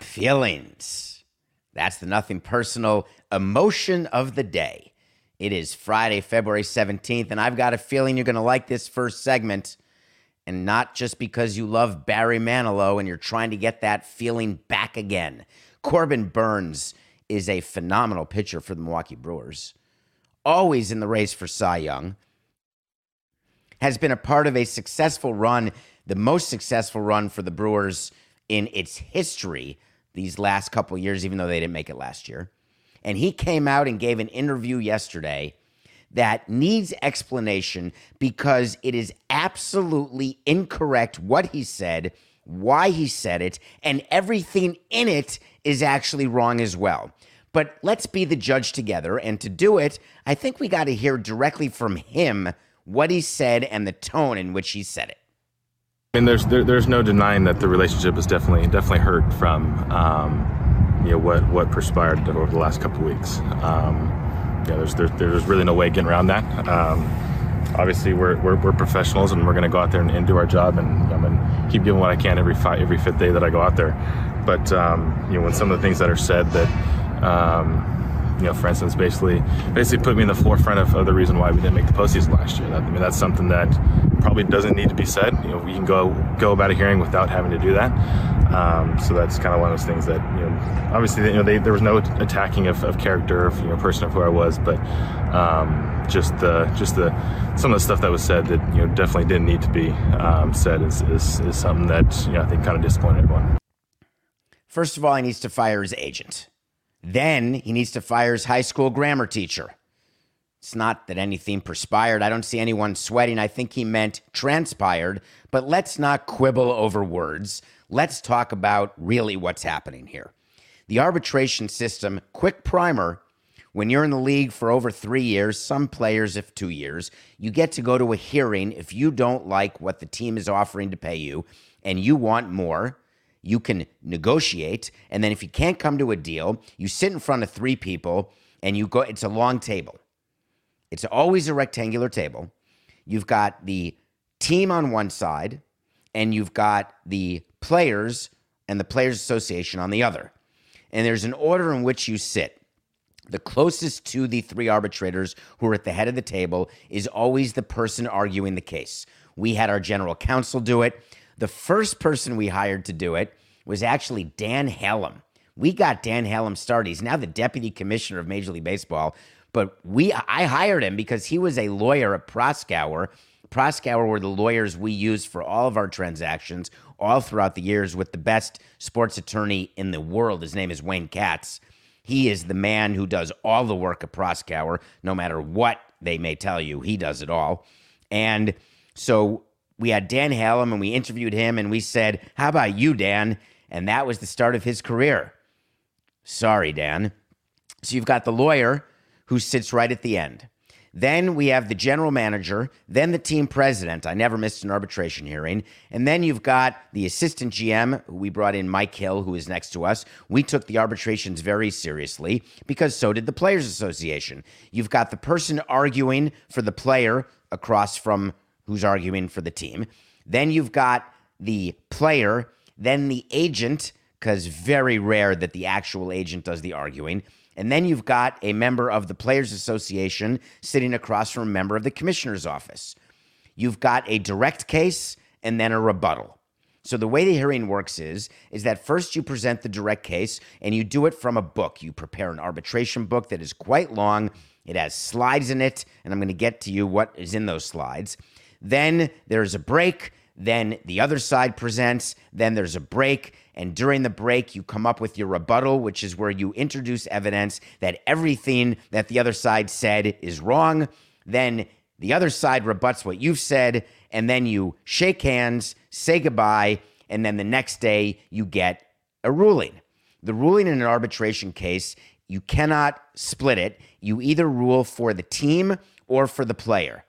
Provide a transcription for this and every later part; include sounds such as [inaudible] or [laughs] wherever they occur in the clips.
Feelings. That's the nothing personal emotion of the day. It is Friday, February 17th, and I've got a feeling you're going to like this first segment. And not just because you love Barry Manilow and you're trying to get that feeling back again. Corbin Burnes is a phenomenal pitcher for the Milwaukee Brewers, always in the race for Cy Young, has been a part of a successful run, the most successful run for the Brewers in its history these last couple years, even though they didn't make it last year. And he came out and gave an interview yesterday that needs explanation because it is absolutely incorrect what he said, why he said it, and everything in it is actually wrong as well. But let's be the judge together. And to do it, I think we got to hear directly from him what he said and the tone in which he said it. I mean, there's there, there's no denying that the relationship is definitely definitely hurt from um, you know what what perspired over the last couple weeks. Um, yeah, there's, there's there's really no way getting around that. Um, obviously, we're, we're, we're professionals and we're going to go out there and, and, do our job, and to keep doing what I can every five, every fifth day that I go out there. But um, you know, when some of the things that are said that um, you know, for instance, basically basically put me in the forefront of, of, the reason why we didn't make the postseason last year. That, I mean, that's something that probably doesn't need to be said. You know, we can go go about a hearing without having to do that. Um, so that's kind of one of those things that you know, obviously, you know, they, there was no attacking of, of, character, of, you know, person of who I was, but um, just the just the some of the stuff that was said that you know definitely didn't need to be um, said is, is is something that you know I think kind of disappointed everyone. First of all, he needs to fire his agent. Then he needs to fire his high school grammar teacher. It's not that anything perspired. I don't see anyone sweating. I think he meant transpired. But let's not quibble over words. Let's talk about really what's happening here. The arbitration system, quick primer. When you're in the league for over three years, some players, if two years, you get to go to a hearing if you don't like what the team is offering to pay you and you want more you can negotiate. And then if you can't come to a deal, you sit in front of three people and you go, it's a long table. It's always a rectangular table. You've got the team on one side, and you've got the players and the Players Association on the other. And there's an order in which you sit. The closest to the three arbitrators who are at the head of the table is always the person arguing the case. We had our general counsel do it. The first person we hired to do it was actually Dan Halem. We got Dan Halem started. He's now the deputy commissioner of Major League Baseball, but we I hired him because he was a lawyer at Proskauer. Proskauer were the lawyers we used for all of our transactions all throughout the years with the best sports attorney in the world. His name is Wayne Katz. He is the man who does all the work at Proskauer, no matter what they may tell you, he does it all. And so we had Dan Halem and we interviewed him and we said, How about you, Dan? And that was the start of his career. Sorry, Dan. So you've got the lawyer who sits right at the end. Then we have the general manager, then the team president. I never missed an arbitration hearing. And then you've got the assistant GM, who we brought in Mike Hill, who is next to us. We took the arbitrations very seriously because so did the Players Association. You've got the person arguing for the player across from who's arguing for the team. Then you've got the player, then the agent because very rare that the actual agent does the arguing. And then you've got a member of the Players Association sitting across from a member of the Commissioner's office. You've got a direct case and then a rebuttal. So the way the hearing works is is that first you present the direct case and you do it from a book. You prepare an arbitration book that is quite long. It has slides in it, and I'm going to get to you what is in those slides. Then there's a break, then the other side presents, then there's a break, and during the break, you come up with your rebuttal, which is where you introduce evidence that everything that the other side said is wrong. Then the other side rebuts what you've said, and then you shake hands, say goodbye, and then the next day you get a ruling. The ruling in an arbitration case, you cannot split it. You either rule for the team or for the player.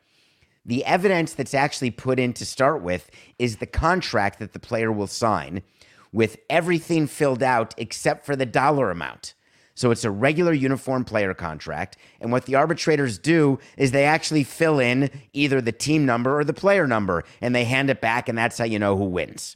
The evidence that's actually put in to start with is the contract that the player will sign with everything filled out except for the dollar amount. So it's a regular uniform player contract. And what the arbitrators do is they actually fill in either the team number or the player number and they hand it back, and that's how you know who wins.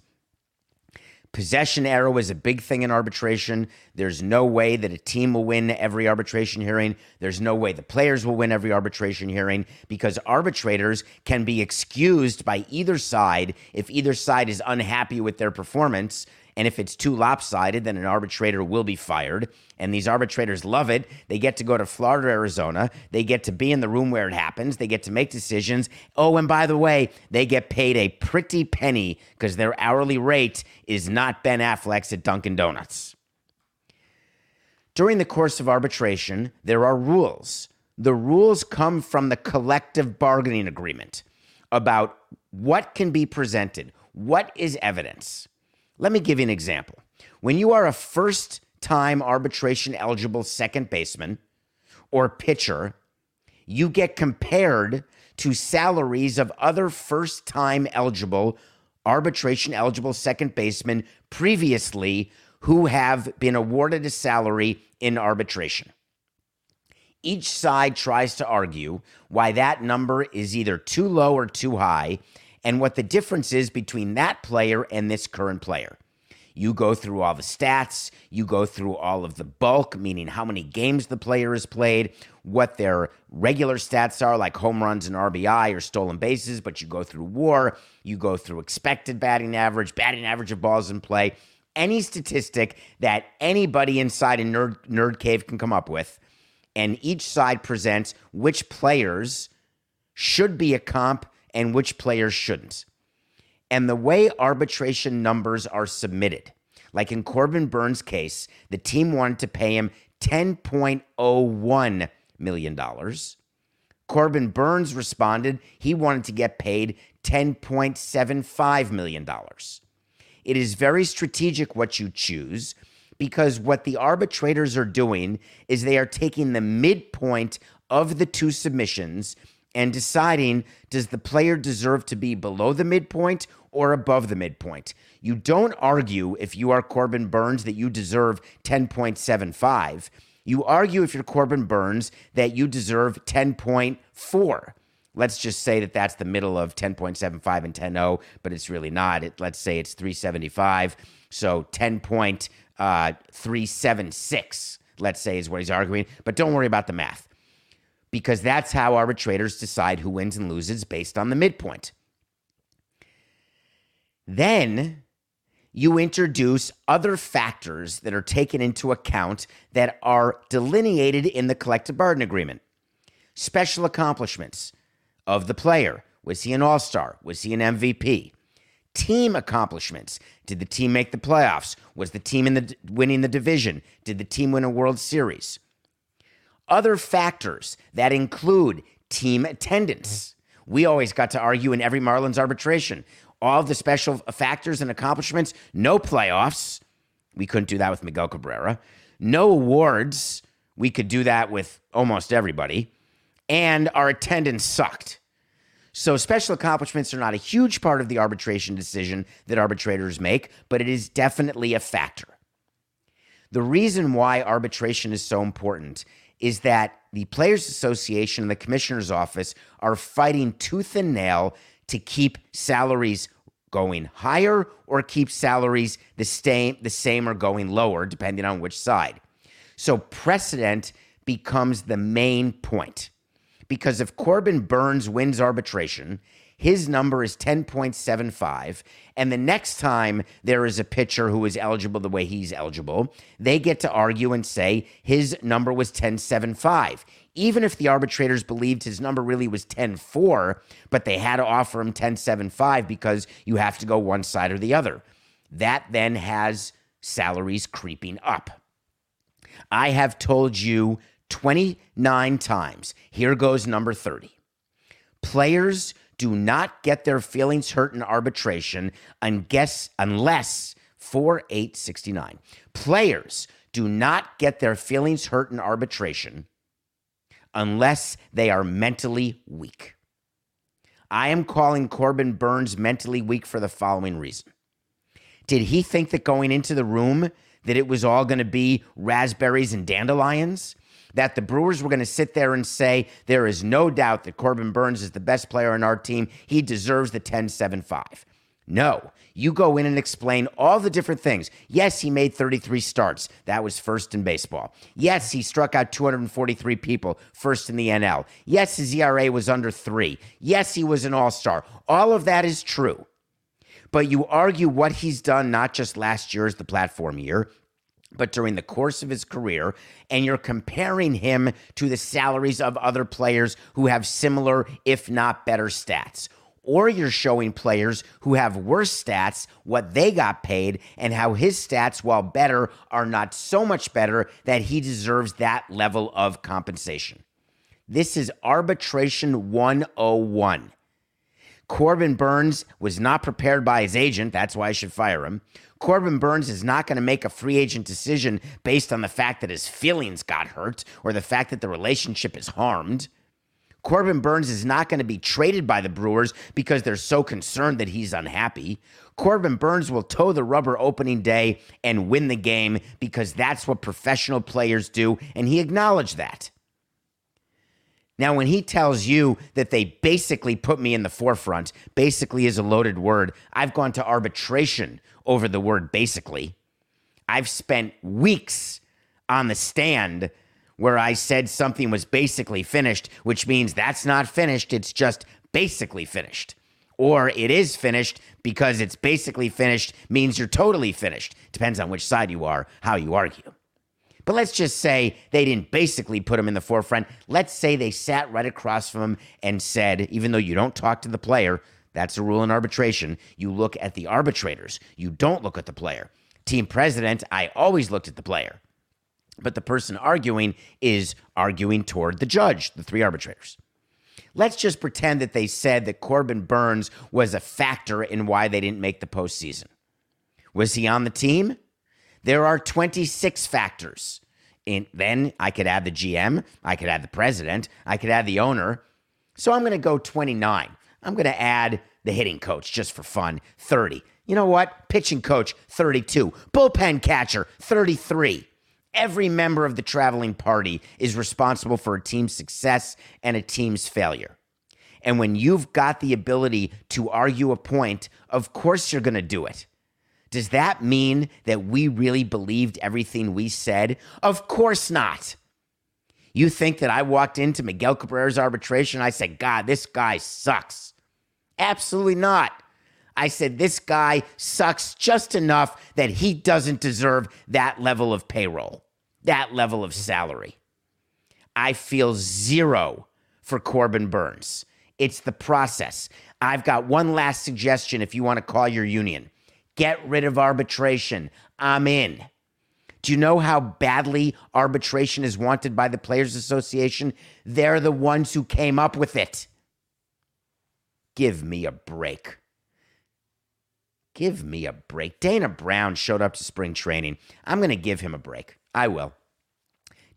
Possession error is a big thing in arbitration. There's no way that a team will win every arbitration hearing. There's no way the players will win every arbitration hearing because arbitrators can be excused by either side if either side is unhappy with their performance and if it's too lopsided, then an arbitrator will be fired. And these arbitrators love it. They get to go to Florida, Arizona. They get to be in the room where it happens. They get to make decisions. Oh, and by the way, they get paid a pretty penny because their hourly rate is not Ben Affleck's at Dunkin' Donuts. During the course of arbitration, there are rules. The rules come from the collective bargaining agreement about what can be presented, what is evidence. Let me give you an example. When you are a first time arbitration eligible second baseman or pitcher, you get compared to salaries of other first time eligible arbitration eligible second basemen previously who have been awarded a salary in arbitration. Each side tries to argue why that number is either too low or too high, and what the difference is between that player and this current player. You go through all the stats, you go through all of the bulk, meaning how many games the player has played, what their regular stats are, like home runs and RBI or stolen bases, but you go through war, you go through expected batting average, batting average of balls in play, any statistic that anybody inside a nerd, nerd cave can come up with. And each side presents which players should be a comp and which players shouldn't. And the way arbitration numbers are submitted, like in Corbin Burnes' case, the team wanted to pay him $10.01 million. Corbin Burnes responded he wanted to get paid $10.75 million. It is very strategic what you choose because what the arbitrators are doing is they are taking the midpoint of the two submissions and deciding does the player deserve to be below the midpoint or above the midpoint. You don't argue if you are Corbin Burnes that you deserve 10.75. You argue if you're Corbin Burnes that you deserve 10.4. Let's just say that that's the middle of 10.75 and 10.0, but it's really not. It, let's say it's 375. So 10.376, uh, let's say, is what he's arguing. But don't worry about the math because that's how arbitrators decide who wins and loses based on the midpoint. Then you introduce other factors that are taken into account that are delineated in the collective bargaining agreement. Special accomplishments of the player. Was he an all star? Was he an MVP? Team accomplishments. Did the team make the playoffs? Was the team in the winning the division? Did the team win a World Series? Other factors that include team attendance. We always got to argue in every Marlins arbitration all the special factors and accomplishments. No playoffs. We couldn't do that with Miguel Cabrera. No awards. We could do that with almost everybody. And our attendance sucked. So, special accomplishments are not a huge part of the arbitration decision that arbitrators make, but it is definitely a factor. The reason why arbitration is so important is that the Players Association and the Commissioner's Office are fighting tooth and nail to keep salaries going higher or keep salaries the same, the same or going lower, depending on which side. So precedent becomes the main point. Because if Corbin Burnes wins arbitration, his number is 10.75. And the next time there is a pitcher who is eligible the way he's eligible, they get to argue and say his number was 10.75. Even if the arbitrators believed his number really was 10.4, but they had to offer him 10.75 because you have to go one side or the other. That then has salaries creeping up. I have told you 29 times. Here goes number 30. Players do not get their feelings hurt in arbitration unless, unless 4869. Players do not get their feelings hurt in arbitration unless they are mentally weak. I am calling Corbin Burnes mentally weak for the following reason. Did he think that going into the room that it was all going to be raspberries and dandelions? That the Brewers were going to sit there and say, there is no doubt that Corbin Burnes is the best player on our team. He deserves the 10 7 5. No, you go in and explain all the different things. Yes, he made 33 starts. That was first in baseball. Yes, he struck out 243 people, first in the NL. Yes, his ERA was under three. Yes, he was an all star. All of that is true. But you argue what he's done, not just last year as the platform year, but during the course of his career, and you're comparing him to the salaries of other players who have similar, if not better, stats. Or you're showing players who have worse stats what they got paid and how his stats, while better, are not so much better that he deserves that level of compensation. This is arbitration 101. Corbin Burnes was not prepared by his agent. That's why I should fire him. Corbin Burnes is not going to make a free agent decision based on the fact that his feelings got hurt or the fact that the relationship is harmed. Corbin Burnes is not going to be traded by the Brewers because they're so concerned that he's unhappy. Corbin Burnes will toe the rubber opening day and win the game because that's what professional players do, and he acknowledged that. Now, when he tells you that they basically put me in the forefront, basically is a loaded word. I've gone to arbitration over the word basically. I've spent weeks on the stand where I said something was basically finished, which means that's not finished, it's just basically finished. Or it is finished because it's basically finished means you're totally finished. Depends on which side you are, how you argue. But let's just say they didn't basically put him in the forefront. Let's say they sat right across from him and said, even though you don't talk to the player, that's the rule in arbitration, you look at the arbitrators. You don't look at the player. Team president, I always looked at the player. But the person arguing is arguing toward the judge, the three arbitrators. Let's just pretend that they said that Corbin Burnes was a factor in why they didn't make the postseason. Was he on the team? There are 26 factors. And then I could add the GM, I could add the president, I could add the owner. So I'm going to go 29. I'm going to add the hitting coach just for fun, 30. You know what? Pitching coach, 32. Bullpen catcher, 33. Every member of the traveling party is responsible for a team's success and a team's failure. And when you've got the ability to argue a point, of course you're going to do it. Does that mean that we really believed everything we said? Of course not. You think that I walked into Miguel Cabrera's arbitration? I said, God, this guy sucks. Absolutely not. I said, this guy sucks just enough that he doesn't deserve that level of payroll, that level of salary. I feel zero for Corbin Burnes. It's the process. I've got one last suggestion if you want to call your union. Get rid of arbitration. I'm in. Do you know how badly arbitration is wanted by the Players Association? They're the ones who came up with it. Give me a break. Give me a break. Dana Brown showed up to spring training. I'm going to give him a break. I will.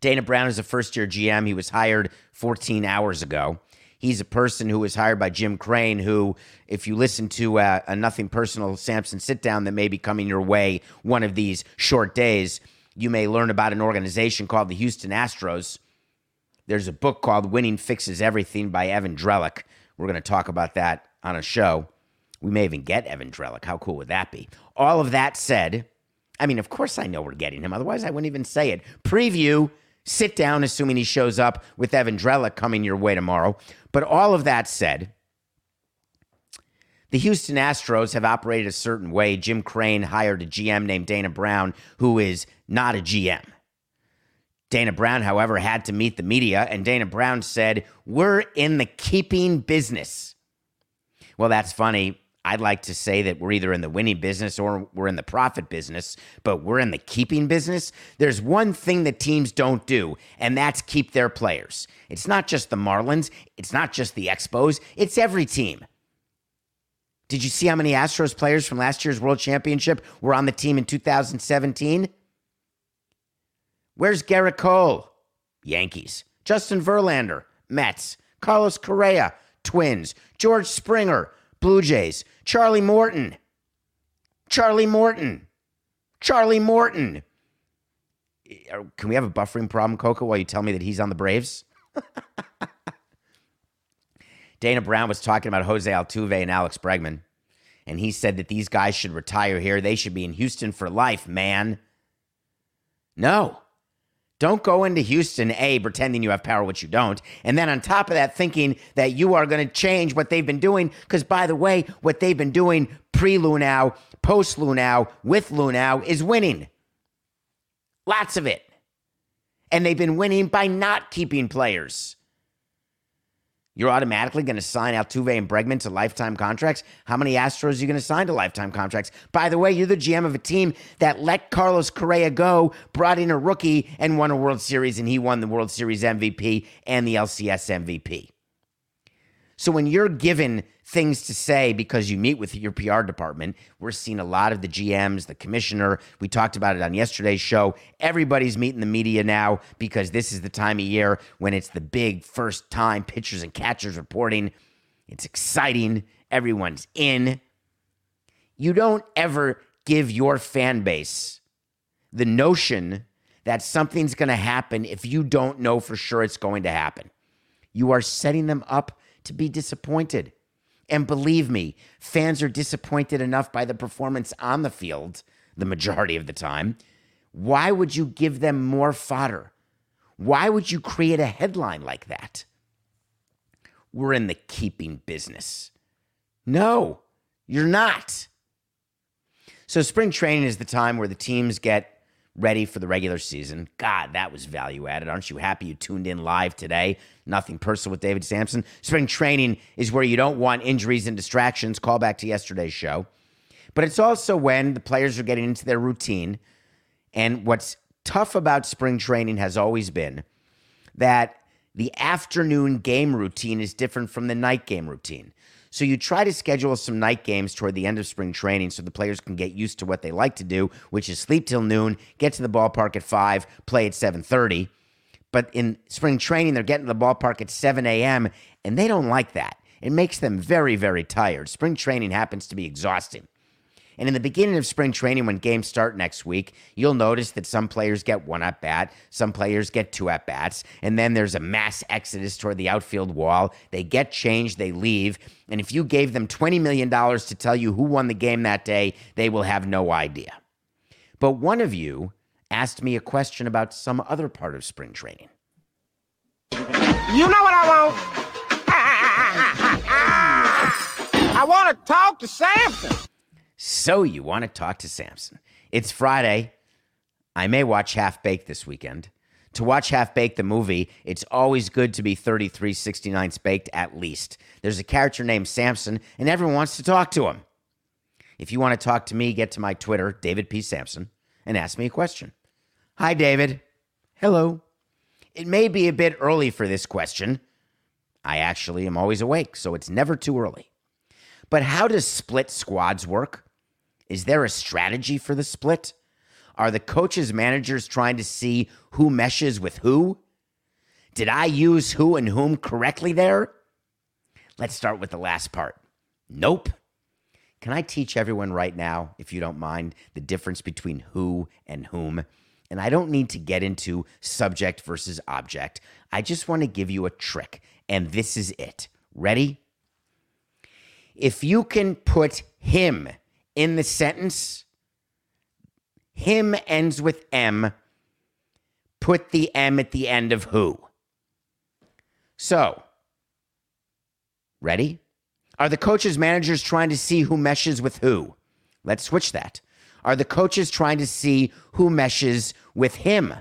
Dana Brown is a first year GM. He was hired 14 hours ago. He's a person who was hired by Jim Crane, who, if you listen to uh, a Nothing Personal Samson sit down that may be coming your way one of these short days, you may learn about an organization called the Houston Astros. There's a book called Winning Fixes Everything by Evan Drellich. We're going to talk about that on a show. We may even get Evan Drellich. How cool would that be? All of that said, I mean, of course I know we're getting him. Otherwise, I wouldn't even say it. Preview, sit down, assuming he shows up with Evan Drellich coming your way tomorrow. But all of that said, the Houston Astros have operated a certain way. Jim Crane hired a GM named Dana Brown, who is not a GM. Dana Brown, however, had to meet the media, and Dana Brown said, We're in the keeping business. Well, that's funny. I'd like to say that we're either in the winning business or we're in the profit business, but we're in the keeping business. There's one thing that teams don't do, and that's keep their players. It's not just the Marlins, it's not just the Expos, it's every team. Did you see how many Astros players from last year's World Championship were on the team in 2017? Where's Gerrit Cole? Yankees. Justin Verlander, Mets. Carlos Correa, Twins. George Springer, Blue Jays. Charlie Morton. Charlie Morton. Charlie Morton. Can we have a buffering problem, Coco, while you tell me that he's on the Braves? [laughs] Dana Brown was talking about Jose Altuve and Alex Bregman, and he said that these guys should retire here. They should be in Houston for life, man. No. Don't go into Houston, A, pretending you have power, which you don't. And then on top of that, thinking that you are going to change what they've been doing. Because by the way, what they've been doing pre Luhnow, post Luhnow, with Luhnow is winning. Lots of it. And they've been winning by not keeping players. You're automatically going to sign Altuve and Bregman to lifetime contracts. How many Astros are you going to sign to lifetime contracts? By the way, you're the GM of a team that let Carlos Correa go, brought in a rookie, and won a World Series, and he won the World Series MVP and the LCS MVP. So when you're given things to say because you meet with your PR department, we're seeing a lot of the GMs, the commissioner. We talked about it on yesterday's show. Everybody's meeting the media now because this is the time of year when it's the big first time pitchers and catchers reporting. It's exciting. Everyone's in. You don't ever give your fan base the notion that something's going to happen if you don't know for sure it's going to happen. You are setting them up to be disappointed. And believe me, fans are disappointed enough by the performance on the field the majority of the time. Why would you give them more fodder? Why would you create a headline like that? We're in the keeping business. No, you're not. So, spring training is the time where the teams get ready for the regular season. God, that was value added. Aren't you happy you tuned in live today? Nothing personal with David Samson. Spring training is where you don't want injuries and distractions. Call back to yesterday's show. But it's also when the players are getting into their routine. And what's tough about spring training has always been that the afternoon game routine is different from the night game routine. So you try to schedule some night games toward the end of spring training so the players can get used to what they like to do, which is sleep till noon, get to the ballpark at 5, play at 7:30. But in spring training, they're getting to the ballpark at 7 a.m., and they don't like that. It makes them very, very tired. Spring training happens to be exhausting. And in the beginning of spring training, when games start next week, you'll notice that some players get one at bat, some players get two at bats, and then there's a mass exodus toward the outfield wall. They get changed, they leave. And if you gave them $20 million to tell you who won the game that day, they will have no idea. But one of you asked me a question about some other part of spring training. You know what I want? [laughs] I want to talk to Samson. So you want to talk to Samson. It's Friday. I may watch Half Baked this weekend. To watch Half Baked the movie, it's always good to be 3369 baked at least. There's a character named Samson, and everyone wants to talk to him. If you want to talk to me, get to my Twitter, David P. Samson, and ask me a question. Hi, David. Hello. It may be a bit early for this question. I actually am always awake, so it's never too early. But how does split squads work? Is there a strategy for the split? Are the coaches, managers trying to see who meshes with who? Did I use who and whom correctly there? Let's start with the last part. Nope. Can I teach everyone right now, if you don't mind, the difference between who and whom? And I don't need to get into subject versus object. I just want to give you a trick, and this is it. Ready? If you can put him in the sentence, him ends with M, put the M at the end of who. So, ready? Are the coaches, managers trying to see who meshes with who? Let's switch that. Are the coaches trying to see who meshes with him?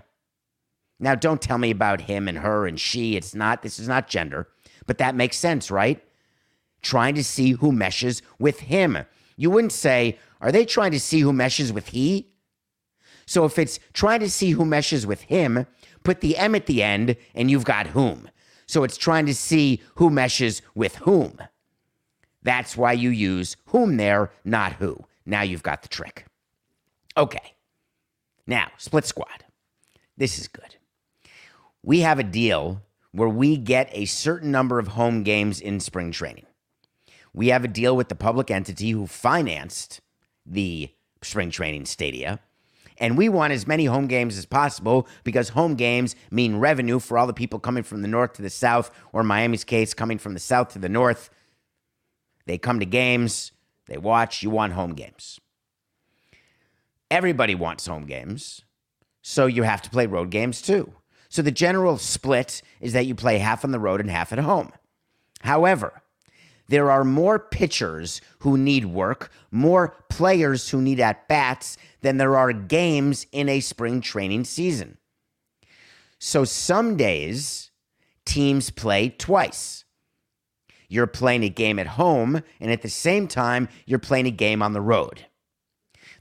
Now, don't tell me about him and her and she. It's not, this is not gender, but that makes sense, right? Trying to see who meshes with him. You wouldn't say, are they trying to see who meshes with he? So if it's trying to see who meshes with him, put the M at the end and you've got whom. So it's trying to see who meshes with whom. That's why you use whom there, not who. Now you've got the trick. Okay. Now, split squad. This is good. We have a deal where we get a certain number of home games in spring training. We have a deal with the public entity who financed the spring training stadia. And we want as many home games as possible because home games mean revenue for all the people coming from the north to the south, or Miami's case, coming from the south to the north. They come to games, they watch, you want home games. Everybody wants home games, so you have to play road games too. So the general split is that you play half on the road and half at home. However, there are more pitchers who need work, more players who need at bats than there are games in a spring training season. So some days teams play twice. You're playing a game at home, and at the same time, you're playing a game on the road.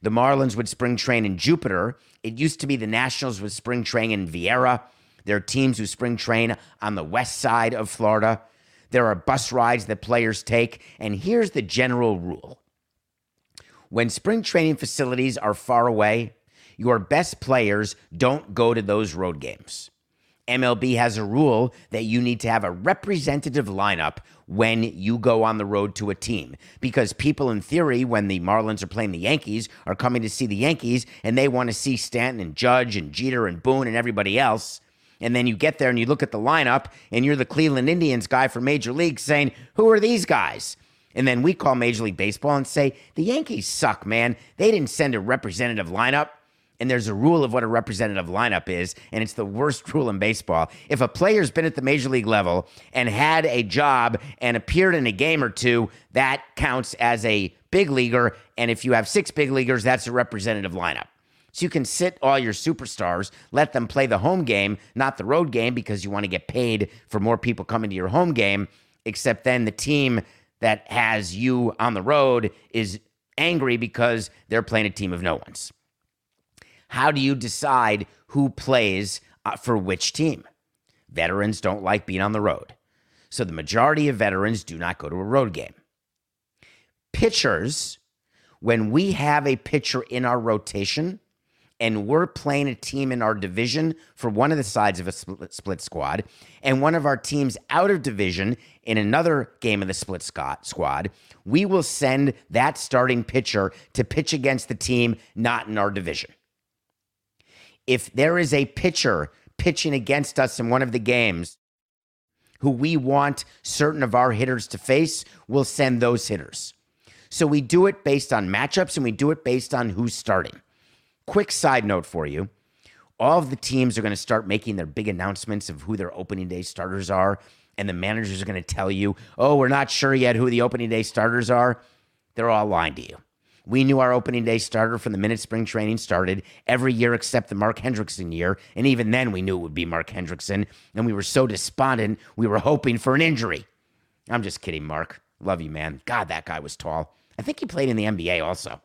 The Marlins would spring train in Jupiter. It used to be the Nationals would spring train in Viera. There are teams who spring train on the west side of Florida. There are bus rides that players take. And here's the general rule when spring training facilities are far away, your best players don't go to those road games. MLB has a rule that you need to have a representative lineup when you go on the road to a team because people in theory when the Marlins are playing the Yankees are coming to see the Yankees and they want to see Stanton and Judge and Jeter and Boone and everybody else and then you get there and you look at the lineup and you're the Cleveland Indians guy for Major League saying, "Who are these guys?" And then we call Major League Baseball and say, "The Yankees suck, man. They didn't send a representative lineup." And there's a rule of what a representative lineup is, and it's the worst [laughs] rule in baseball. If a player's been at the major league level and had a job and appeared in a game or two, that counts as a big leaguer. And if you have six big leaguers, that's a representative lineup. So you can sit all your superstars, let them play the home game, not the road game, because you want to get paid for more people coming to your home game. Except then the team that has you on the road is angry because they're playing a team of no ones. How do you decide who plays uh, for which team? Veterans don't like being on the road. So the majority of veterans do not go to a road game. Pitchers, when we have a pitcher in our rotation and we're playing a team in our division for one of the sides of a split squad, and one of our teams out of division in another game of the split squad, we will send that starting pitcher to pitch against the team not in our division if there is a pitcher pitching against us in one of the games who we want certain of our hitters to face, we'll send those hitters. So we do it based on matchups and we do it based on who's starting. Quick side note for you all of the teams are going to start making their big announcements of who their opening day starters are. And the managers are going to tell you, oh, we're not sure yet who the opening day starters are. They're all lying to you. We knew our opening day starter from the minute spring training started every year except the Mark Hendrickson year. And even then, we knew it would be Mark Hendrickson. And we were so despondent, we were hoping for an injury. I'm just kidding, Mark. Love you, man. God, that guy was tall. I think he played in the NBA also.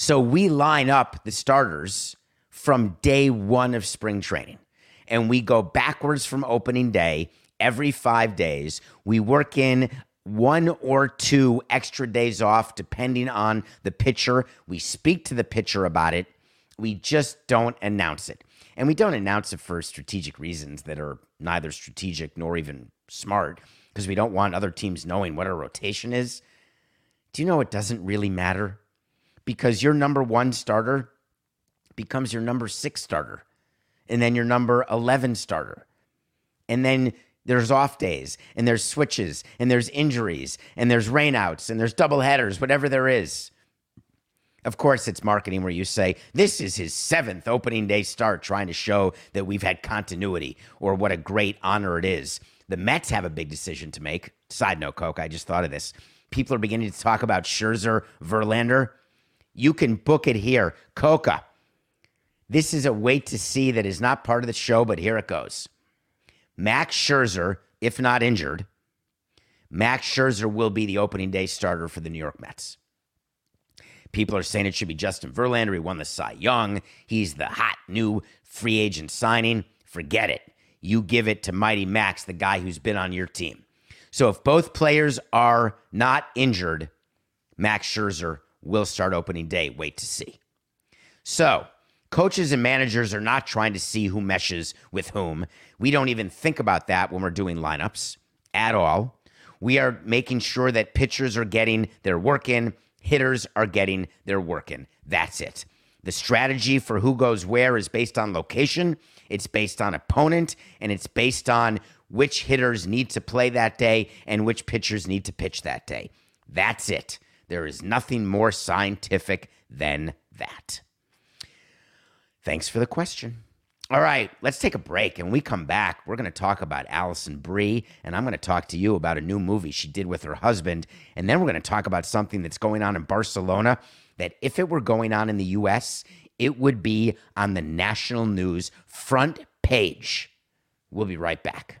So we line up the starters from day one of spring training. And we go backwards from opening day every five days. We work in one or two extra days off, depending on the pitcher. We speak to the pitcher about it. We just don't announce it. And we don't announce it for strategic reasons that are neither strategic nor even smart, because we don't want other teams knowing what our rotation is. Do you know it doesn't really matter? Because your number one starter becomes your number six starter, and then your number 11 starter. And then There's off days, and there's switches, and there's injuries, and there's rainouts, and there's double headers, whatever there is. Of course, it's marketing where you say, this is his seventh opening day start, trying to show that we've had continuity or what a great honor it is. The Mets have a big decision to make. Side note, Coke, I just thought of this. People are beginning to talk about Scherzer, Verlander. You can book it here. Coca. This is a wait to see that is not part of the show, but here it goes. Max Scherzer, if not injured, Max Scherzer will be the opening day starter for the New York Mets. People are saying it should be Justin Verlander. He won the Cy Young. He's the hot new free agent signing. Forget it. You give it to Mighty Max, the guy who's been on your team. So if both players are not injured, Max Scherzer will start opening day. Wait to see. So, coaches and managers are not trying to see who meshes with whom. We don't even think about that when we're doing lineups at all. We are making sure that pitchers are getting their work in, hitters are getting their work in. That's it. The strategy for who goes where is based on location, it's based on opponent, and it's based on which hitters need to play that day and which pitchers need to pitch that day. That's it. There is nothing more scientific than that. Thanks for the question. All right, let's take a break. And we come back, we're going to talk about Alison Brie, and I'm going to talk to you about a new movie she did with her husband. And then we're going to talk about something that's going on in Barcelona that if it were going on in the US, it would be on the national news front page. We'll be right back.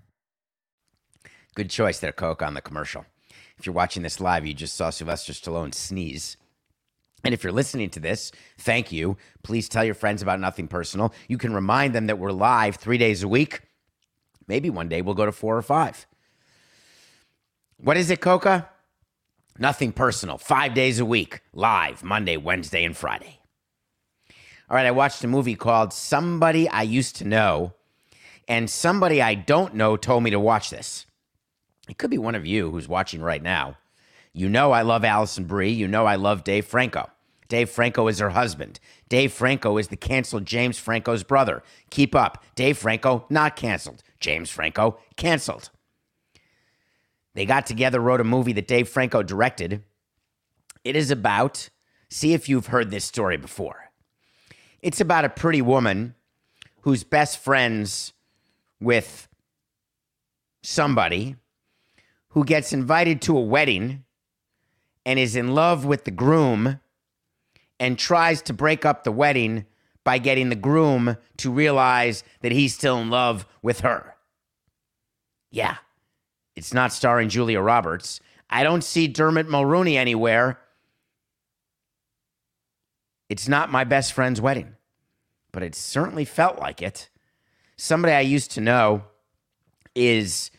Good choice there, Coke, on the commercial. If you're watching this live, you just saw Sylvester Stallone sneeze. And if you're listening to this, thank you. Please tell your friends about Nothing Personal. You can remind them that we're live three days a week. Maybe one day we'll go to four or five. What is it, Coca? Nothing personal. Five days a week, live Monday, Wednesday, and Friday. All right, I watched a movie called Somebody I Used to Know, and somebody I don't know told me to watch this. It could be one of you who's watching right now. You know I love Alison Brie. You know I love Dave Franco. Dave Franco is her husband. Dave Franco is the canceled James Franco's brother. Keep up. Dave Franco, not canceled. James Franco, canceled. They got together, wrote a movie that Dave Franco directed. It is about, see if you've heard this story before. It's about a pretty woman who's best friends with somebody who gets invited to a wedding and is in love with the groom and tries to break up the wedding by getting the groom to realize that he's still in love with her. Yeah, it's not starring Julia Roberts. I don't see Dermot Mulroney anywhere. It's not my best friend's wedding, but it certainly felt like it. Somebody I used to know is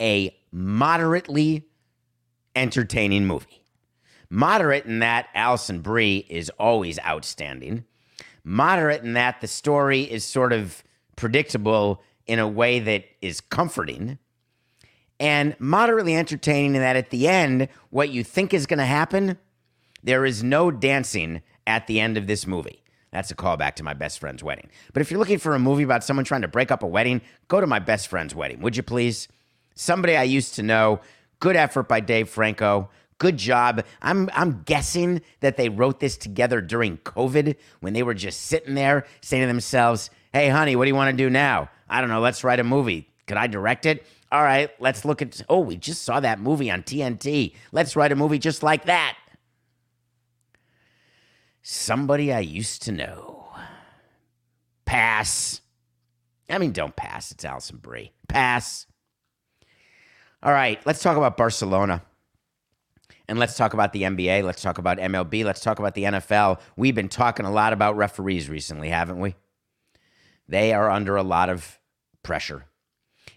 a moderately entertaining movie. Moderate in that Alison Brie is always outstanding. Moderate in that the story is sort of predictable in a way that is comforting. And moderately entertaining in that at the end, what you think is going to happen, there is no dancing at the end of this movie. That's a callback to my best friend's wedding. But if you're looking for a movie about someone trying to break up a wedding, go to my best friend's wedding, would you please? Somebody I used to know. Good effort by Dave Franco. Good job. I'm I'm guessing that they wrote this together during COVID when they were just sitting there saying to themselves, "Hey honey, what do you want to do now?" I don't know, let's write a movie. Could I direct it? All right, let's look at. Oh, we just saw that movie on TNT. Let's write a movie just like that. Somebody I used to know. Pass. I mean, don't pass. It's Alison Brie. Pass. All right, let's talk about Barcelona. And let's talk about the NBA. Let's talk about MLB. Let's talk about the NFL. We've been talking a lot about referees recently, haven't we? They are under a lot of pressure.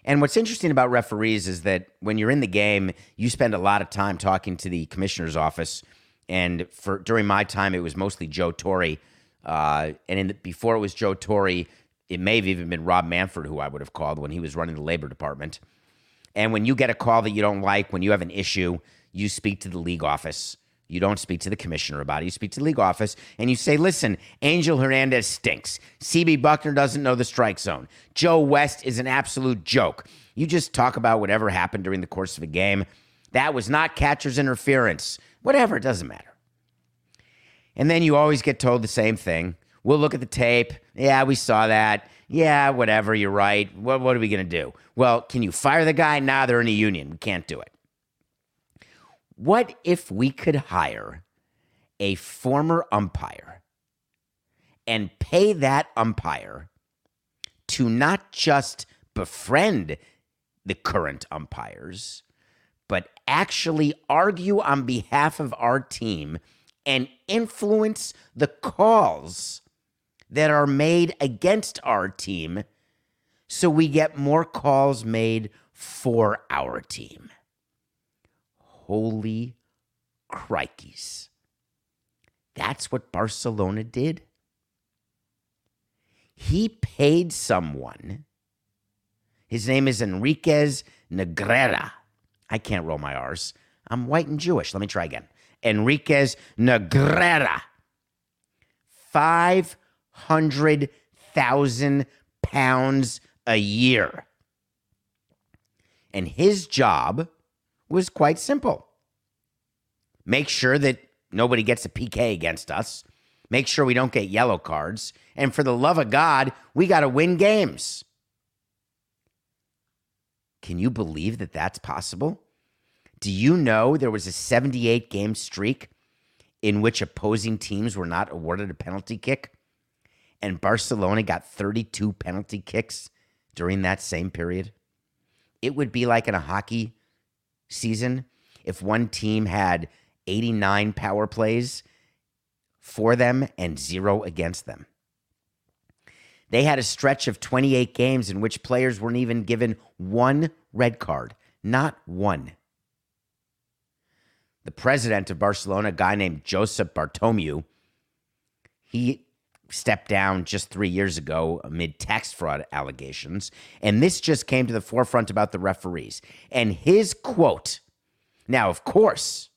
And what's interesting about referees is that when you're in the game, you spend a lot of time talking to the commissioner's office. And for during my time, it was mostly Joe Torre. Uh, and the, before it was Joe Torre, it may have even been Rob Manfred, who I would have called when he was running the labor department. And when you get a call that you don't like, when you have an issue, you speak to the league office. You don't speak to the commissioner about it. You speak to the league office and you say, listen, Angel Hernandez stinks. CB Bucknor doesn't know the strike zone. Joe West is an absolute joke. You just talk about whatever happened during the course of a game. That was not catcher's interference. Whatever, it doesn't matter. And then you always get told the same thing. We'll look at the tape. Yeah, we saw that. Yeah, whatever, you're right. What, what are we going to do? Well, can you fire the guy? Nah, they're in a union. We can't do it. What if we could hire a former umpire and pay that umpire to not just befriend the current umpires, but actually argue on behalf of our team and influence the calls that are made against our team so we get more calls made for our team. Holy crikeys. That's what Barcelona did. He paid someone. His name is Enriquez Negreira. I can't roll my R's. I'm white and Jewish. Let me try again. Enriquez Negreira. 500,000 pounds a year. And his job was quite simple make sure that nobody gets a PK against us, make sure we don't get yellow cards, and for the love of God, we got to win games. Can you believe that that's possible? Do you know there was a 78 game streak in which opposing teams were not awarded a penalty kick? And Barcelona got 32 penalty kicks during that same period? It would be like in a hockey season if one team had 89 power plays for them and zero against them. They had a stretch of 28 games in which players weren't even given one red card, not one. The president of Barcelona, a guy named Josep Bartomeu, he stepped down just three years ago amid tax fraud allegations. And this just came to the forefront about the referees. And his quote now, of course,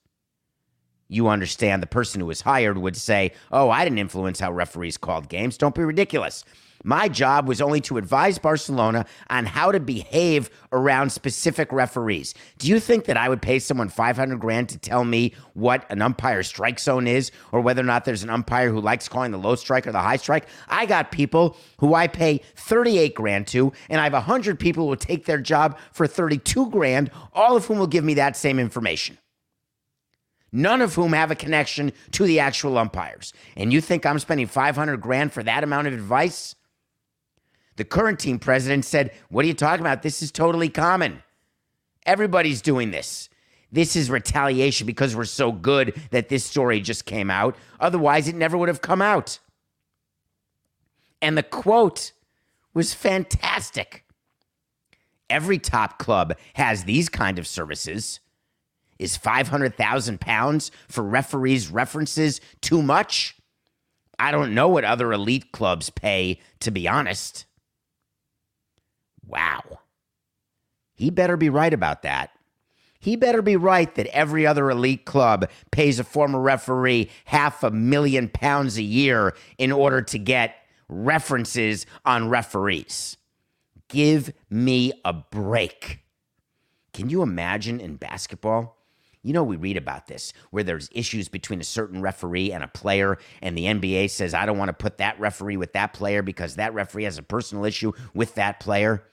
you understand the person who was hired would say, Oh, I didn't influence how referees called games. Don't be ridiculous. My job was only to advise Barcelona on how to behave around specific referees. Do you think that I would pay someone 500 grand to tell me what an umpire strike zone is or whether or not there's an umpire who likes calling the low strike or the high strike? I got people who I pay 38 grand to, and I have 100 people who will take their job for 32 grand, all of whom will give me that same information none of whom have a connection to the actual umpires. And you think I'm spending 500 grand for that amount of advice? The current team president said, What are you talking about? This is totally common. Everybody's doing this. This is retaliation because we're so good that this story just came out. Otherwise, it never would have come out. And the quote was fantastic. Every top club has these kind of services. Is 500,000 pounds for referees' references too much? I don't know what other elite clubs pay, to be honest. Wow. He better be right about that. He better be right that every other elite club pays a former referee half a million pounds a year in order to get references on referees. Give me a break. Can you imagine in basketball? You know, we read about this where there's issues between a certain referee and a player, and the NBA says, I don't want to put that referee with that player because that referee has a personal issue with that player.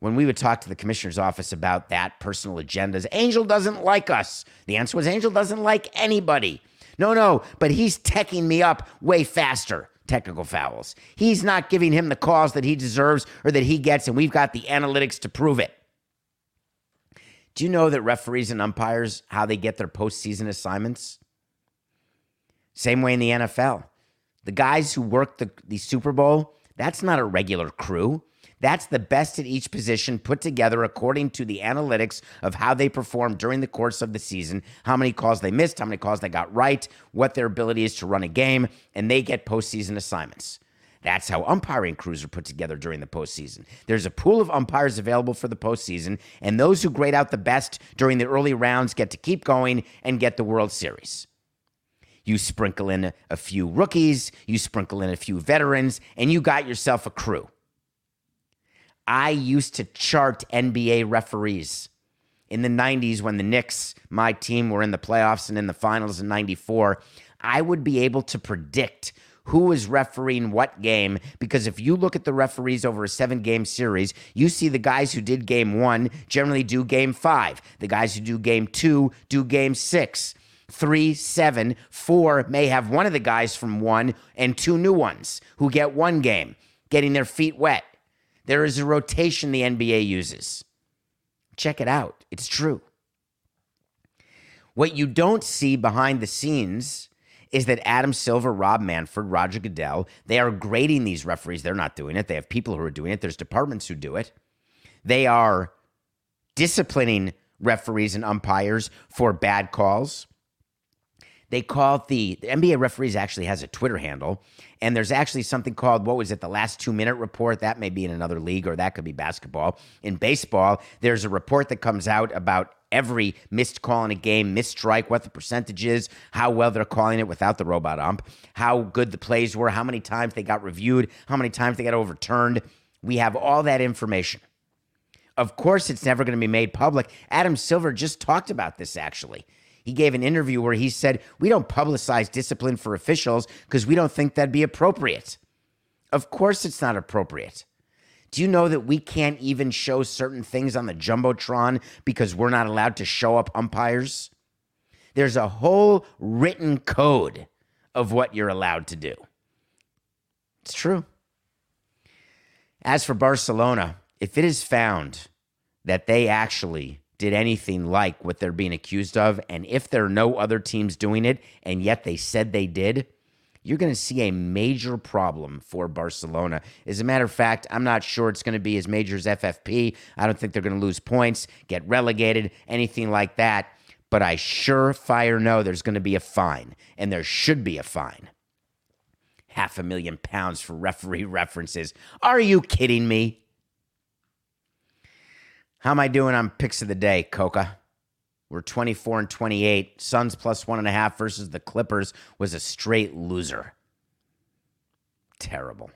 when we would talk to the commissioner's office about that personal agendas, Angel doesn't like us. The answer was Angel doesn't like anybody. No, no, but he's teching me up way faster. Technical fouls. He's not giving him the calls that he deserves or that he gets, and we've got the analytics to prove it. Do you know that referees and umpires, how they get their postseason assignments? Same way in the NFL. The guys who work the, the Super Bowl, that's not a regular crew. That's the best at each position put together according to the analytics of how they performed during the course of the season, how many calls they missed, how many calls they got right, what their ability is to run a game, and they get postseason assignments. That's how umpiring crews are put together during the postseason. There's a pool of umpires available for the postseason, and those who grade out the best during the early rounds get to keep going and get the World Series. You sprinkle in a few rookies, you sprinkle in a few veterans, and you got yourself a crew. I used to chart NBA referees in the 90s when the Knicks, my team, were in the playoffs and in the finals in 94. I would be able to predict who is refereeing what game because if you look at the referees over a seven game series, you see the guys who did game one generally do game five, the guys who do game two do game six. Three, seven, four may have one of the guys from one and two new ones who get one game, getting their feet wet. There is a rotation the NBA uses. Check it out. It's true. What you don't see behind the scenes is that Adam Silver, Rob Manfred, Roger Goodell, they are grading these referees. They're not doing it. They have people who are doing it. There's departments who do it. They are disciplining referees and umpires for bad calls. They call the, the NBA referees actually has a Twitter handle, and there's actually something called what was it, the last two minute report? That may be in another league, or that could be basketball. In baseball, there's a report that comes out about every missed call in a game, missed strike, what the percentage is, how well they're calling it without the robot ump, how good the plays were, how many times they got reviewed, how many times they got overturned. We have all that information. Of course, it's never going to be made public. Adam Silver just talked about this actually. He gave an interview where he said, We don't publicize discipline for officials because we don't think that'd be appropriate. Of course, it's not appropriate. Do you know that we can't even show certain things on the Jumbotron because we're not allowed to show up umpires? There's a whole written code of what you're allowed to do. It's true. As for Barcelona, if it is found that they actually did anything like what they're being accused of, and if there are no other teams doing it, and yet they said they did, you're going to see a major problem for Barcelona. As a matter of fact, I'm not sure it's going to be as major as FFP. I don't think they're going to lose points, get relegated, anything like that. But I surefire know there's going to be a fine, and there should be a fine. Half a million pounds for referee [laughs] references. Are you kidding me? How am I doing on picks of the day, Coca? We're 24 and 28. Suns plus one and a half versus the Clippers was a straight loser. Terrible.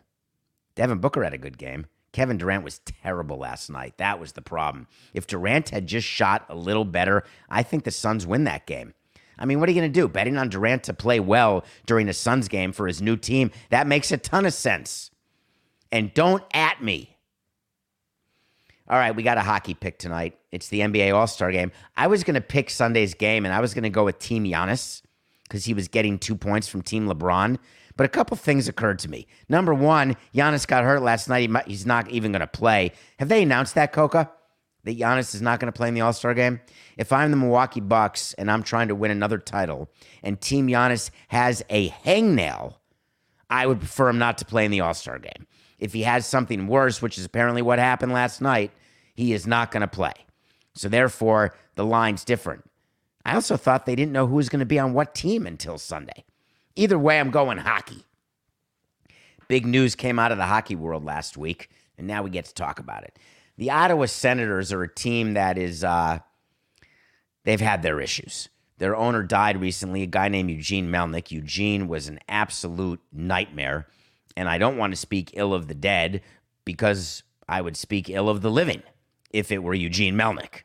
Devin Booker had a good game. Kevin Durant was terrible last night. That was the problem. If Durant had just shot a little better, I think the Suns win that game. I mean, what are you going to do? Betting on Durant to play well during the Suns game for his new team? That makes a ton of sense. And don't at me all right, we got a hockey pick tonight. It's the NBA All Star game. I was going to pick Sunday's game, and I was going to go with Team Giannis because he was getting two points from Team LeBron. But a couple things occurred to me. Number one, Giannis got hurt last night. he's not even going to play. Have they announced that, Coca? That Giannis is not going to play in the All Star game? If I'm the Milwaukee Bucks and I'm trying to win another title, and Team Giannis has a hangnail, I would prefer him not to play in the All Star game. If he has something worse, which is apparently what happened last night, he is not going to play. So therefore, the line's different. I also thought they didn't know who was going to be on what team until Sunday. Either way, I'm going hockey. Big news came out of the hockey world last week, and now we get to talk about it. The Ottawa Senators are a team that is, uh, they've had their issues. Their owner died recently, a guy named Eugene Melnyk. Eugene was an absolute nightmare and I don't want to speak ill of the dead because I would speak ill of the living if it were Eugene Melnyk.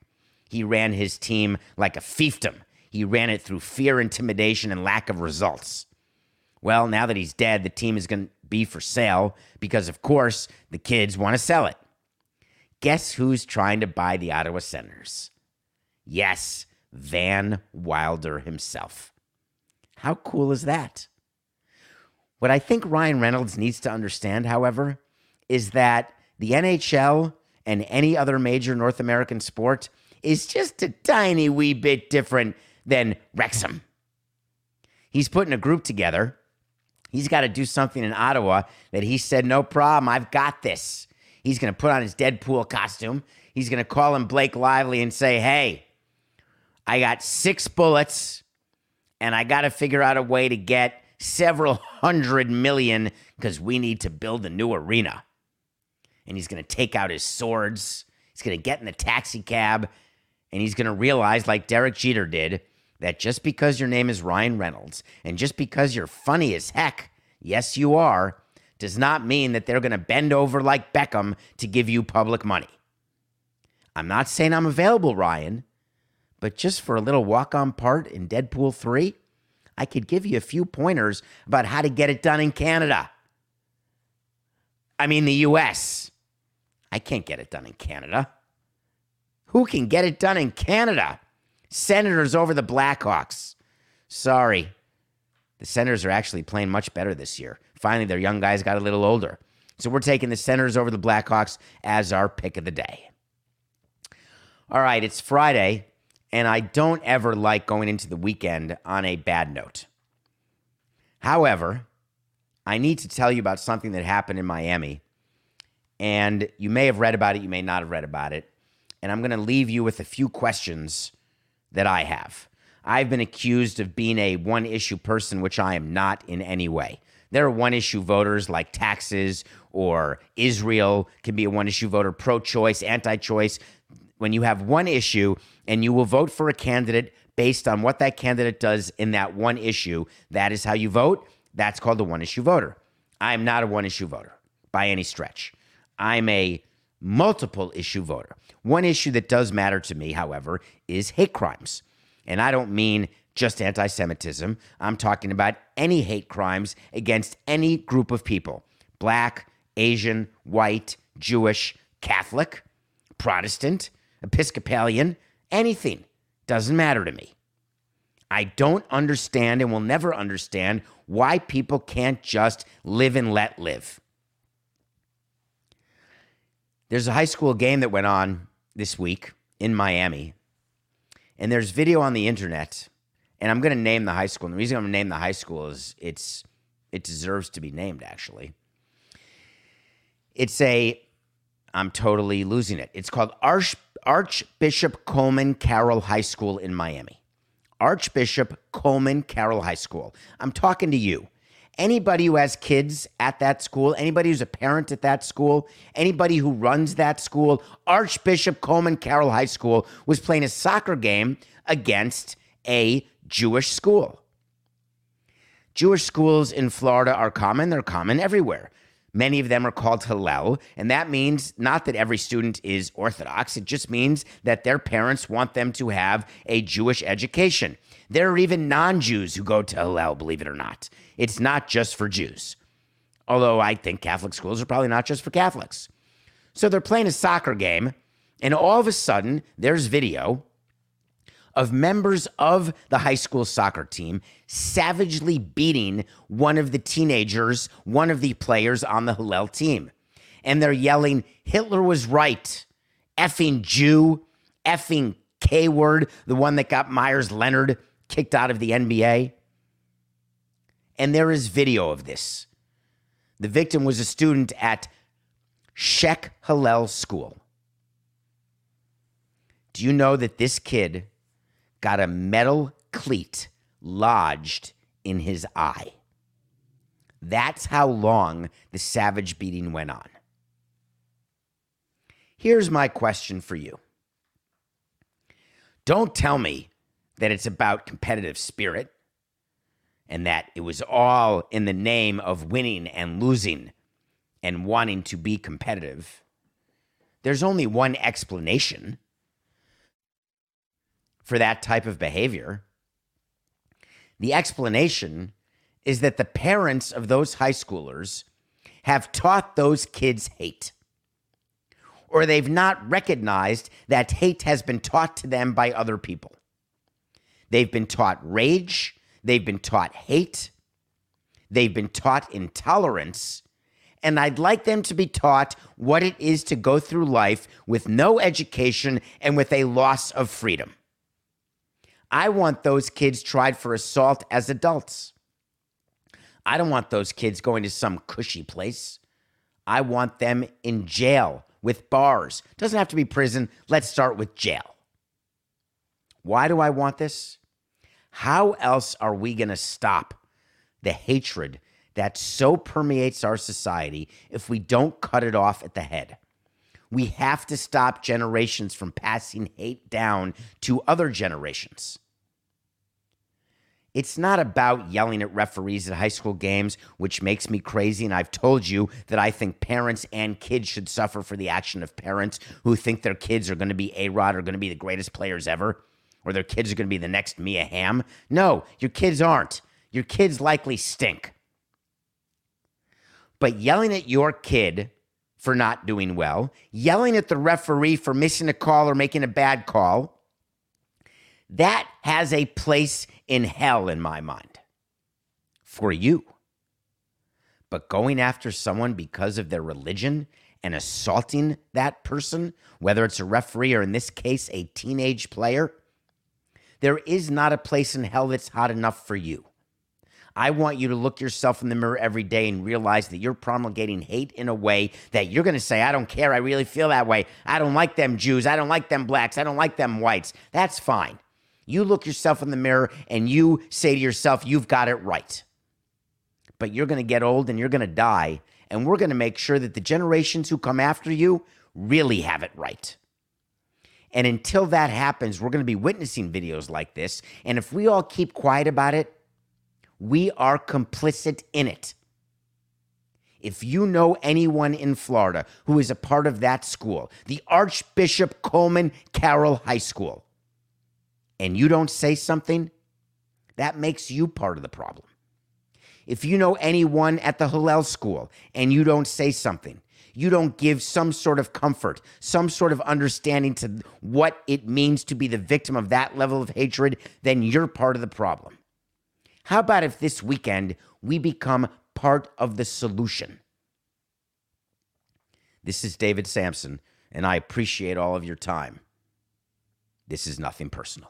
He ran his team like a fiefdom. He ran it through fear, intimidation, and lack of results. Well, now that he's dead, the team is going to be for sale because, of course, the kids want to sell it. Guess who's trying to buy the Ottawa Senators? Yes, Van Wilder himself. How cool is that? What I think Ryan Reynolds needs to understand, however, is that the NHL and any other major North American sport is just a tiny wee bit different than Wrexham. He's putting a group together. He's got to do something in Ottawa that he said, no problem, I've got this. He's going to put on his Deadpool costume. He's going to call him Blake Lively and say, hey, I got six bullets and I got to figure out a way to get several hundred million because we need to build a new arena. And he's going to take out his swords. He's going to get in the taxi cab and he's going to realize, like Derek Jeter did, that just because your name is Ryan Reynolds and just because you're funny as heck, yes, you are, does not mean that they're going to bend over like Beckham to give you public money. I'm not saying I'm available, Ryan, but just for a little walk on part in Deadpool 3, I could give you a few pointers about how to get it done in Canada. I mean, the US. I can't get it done in Canada. Who can get it done in Canada? Senators over the Blackhawks. Sorry. The Senators are actually playing much better this year. Finally, their young guys got a little older. So we're taking the Senators over the Blackhawks as our pick of the day. All right, it's Friday, and I don't ever like going into the weekend on a bad note. However, I need to tell you about something that happened in Miami. And you may have read about it, you may not have read about it. And I'm going to leave you with a few questions that I have. I've been accused of being a one issue person, which I am not in any way. There are one issue voters like taxes or Israel can be a one issue voter, pro choice, anti choice. When you have one issue and you will vote for a candidate based on what that candidate does in that one issue, that is how you vote. That's called a one issue voter. I am not a one issue voter by any stretch. I'm a multiple issue voter. One issue that does matter to me, however, is hate crimes. And I don't mean just anti Semitism. I'm talking about any hate crimes against any group of people black, Asian, white, Jewish, Catholic, Protestant, Episcopalian, anything. Doesn't matter to me. I don't understand and will never understand why people can't just live and let live. There's a high school game that went on this week in Miami, and there's video on the internet. And I'm going to name the high school. And the reason I'm going to name the high school is it's it deserves to be named. Actually, it's a I'm totally losing it. It's called Arch, Archbishop Coleman Carroll High School in Miami. Archbishop Coleman Carroll High School. I'm talking to you. Anybody who has kids at that school, anybody who's a parent at that school, anybody who runs that school, Archbishop Coleman Carroll High School was playing a soccer game against a Jewish school. Jewish schools in Florida are common, they're common everywhere. Many of them are called Hillel, and that means not that every student is Orthodox. It just means that their parents want them to have a Jewish education. There are even non Jews who go to Hillel, believe it or not. It's not just for Jews. Although I think Catholic schools are probably not just for Catholics. So they're playing a soccer game, and all of a sudden, there's video of members of the high school soccer team savagely beating one of the teenagers, one of the players on the Hillel team. And they're yelling, Hitler was right. Effing Jew, effing K word, the one that got Meyers Leonard kicked out of the NBA. And there is video of this. The victim was a student at Scheck Hillel School. Do you know that this kid got a metal cleat lodged in his eye. That's how long the savage beating went on. Here's my question for you Don't tell me that it's about competitive spirit and that it was all in the name of winning and losing and wanting to be competitive. There's only one explanation for that type of behavior. The explanation is that the parents of those high schoolers have taught those kids hate. or they've not recognized that hate has been taught to them by other people. They've been taught rage, they've been taught hate, they've been taught intolerance, and I'd like them to be taught what it is to go through life with no education and with a loss of freedom. I want those kids tried for assault as adults. I don't want those kids going to some cushy place. I want them in jail with bars. Doesn't have to be prison. Let's start with jail. Why do I want this? How else are we going to stop the hatred that so permeates our society if we don't cut it off at the head? We have to stop generations from passing hate down to other generations. It's not about yelling at referees at high school games, which makes me crazy. And I've told you that I think parents and kids should suffer for the action of parents who think their kids are going to be A Rod or going to be the greatest players ever, or their kids are going to be the next Mia Hamm. No, your kids aren't. Your kids likely stink. But yelling at your kid for not doing well, yelling at the referee for missing a call or making a bad call, that has a place in hell in my mind for you. But going after someone because of their religion and assaulting that person, whether it's a referee or in this case, a teenage player, there is not a place in hell that's hot enough for you. I want you to look yourself in the mirror every day and realize that you're promulgating hate in a way that you're going to say, I don't care. I really feel that way. I don't like them Jews. I don't like them blacks. I don't like them whites. That's fine. You look yourself in the mirror and you say to yourself, you've got it right. But you're going to get old and you're going to die. And we're going to make sure that the generations who come after you really have it right. And until that happens, we're going to be witnessing videos like this. And if we all keep quiet about it, we are complicit in it. If you know anyone in Florida who is a part of that school, the Archbishop Coleman Carroll High School, and you don't say something, that makes you part of the problem. If you know anyone at the Hillel school and you don't say something, you don't give some sort of comfort, some sort of understanding to what it means to be the victim of that level of hatred, then you're part of the problem. How about if this weekend we become part of the solution? This is David Samson, and I appreciate all of your time. This is nothing personal.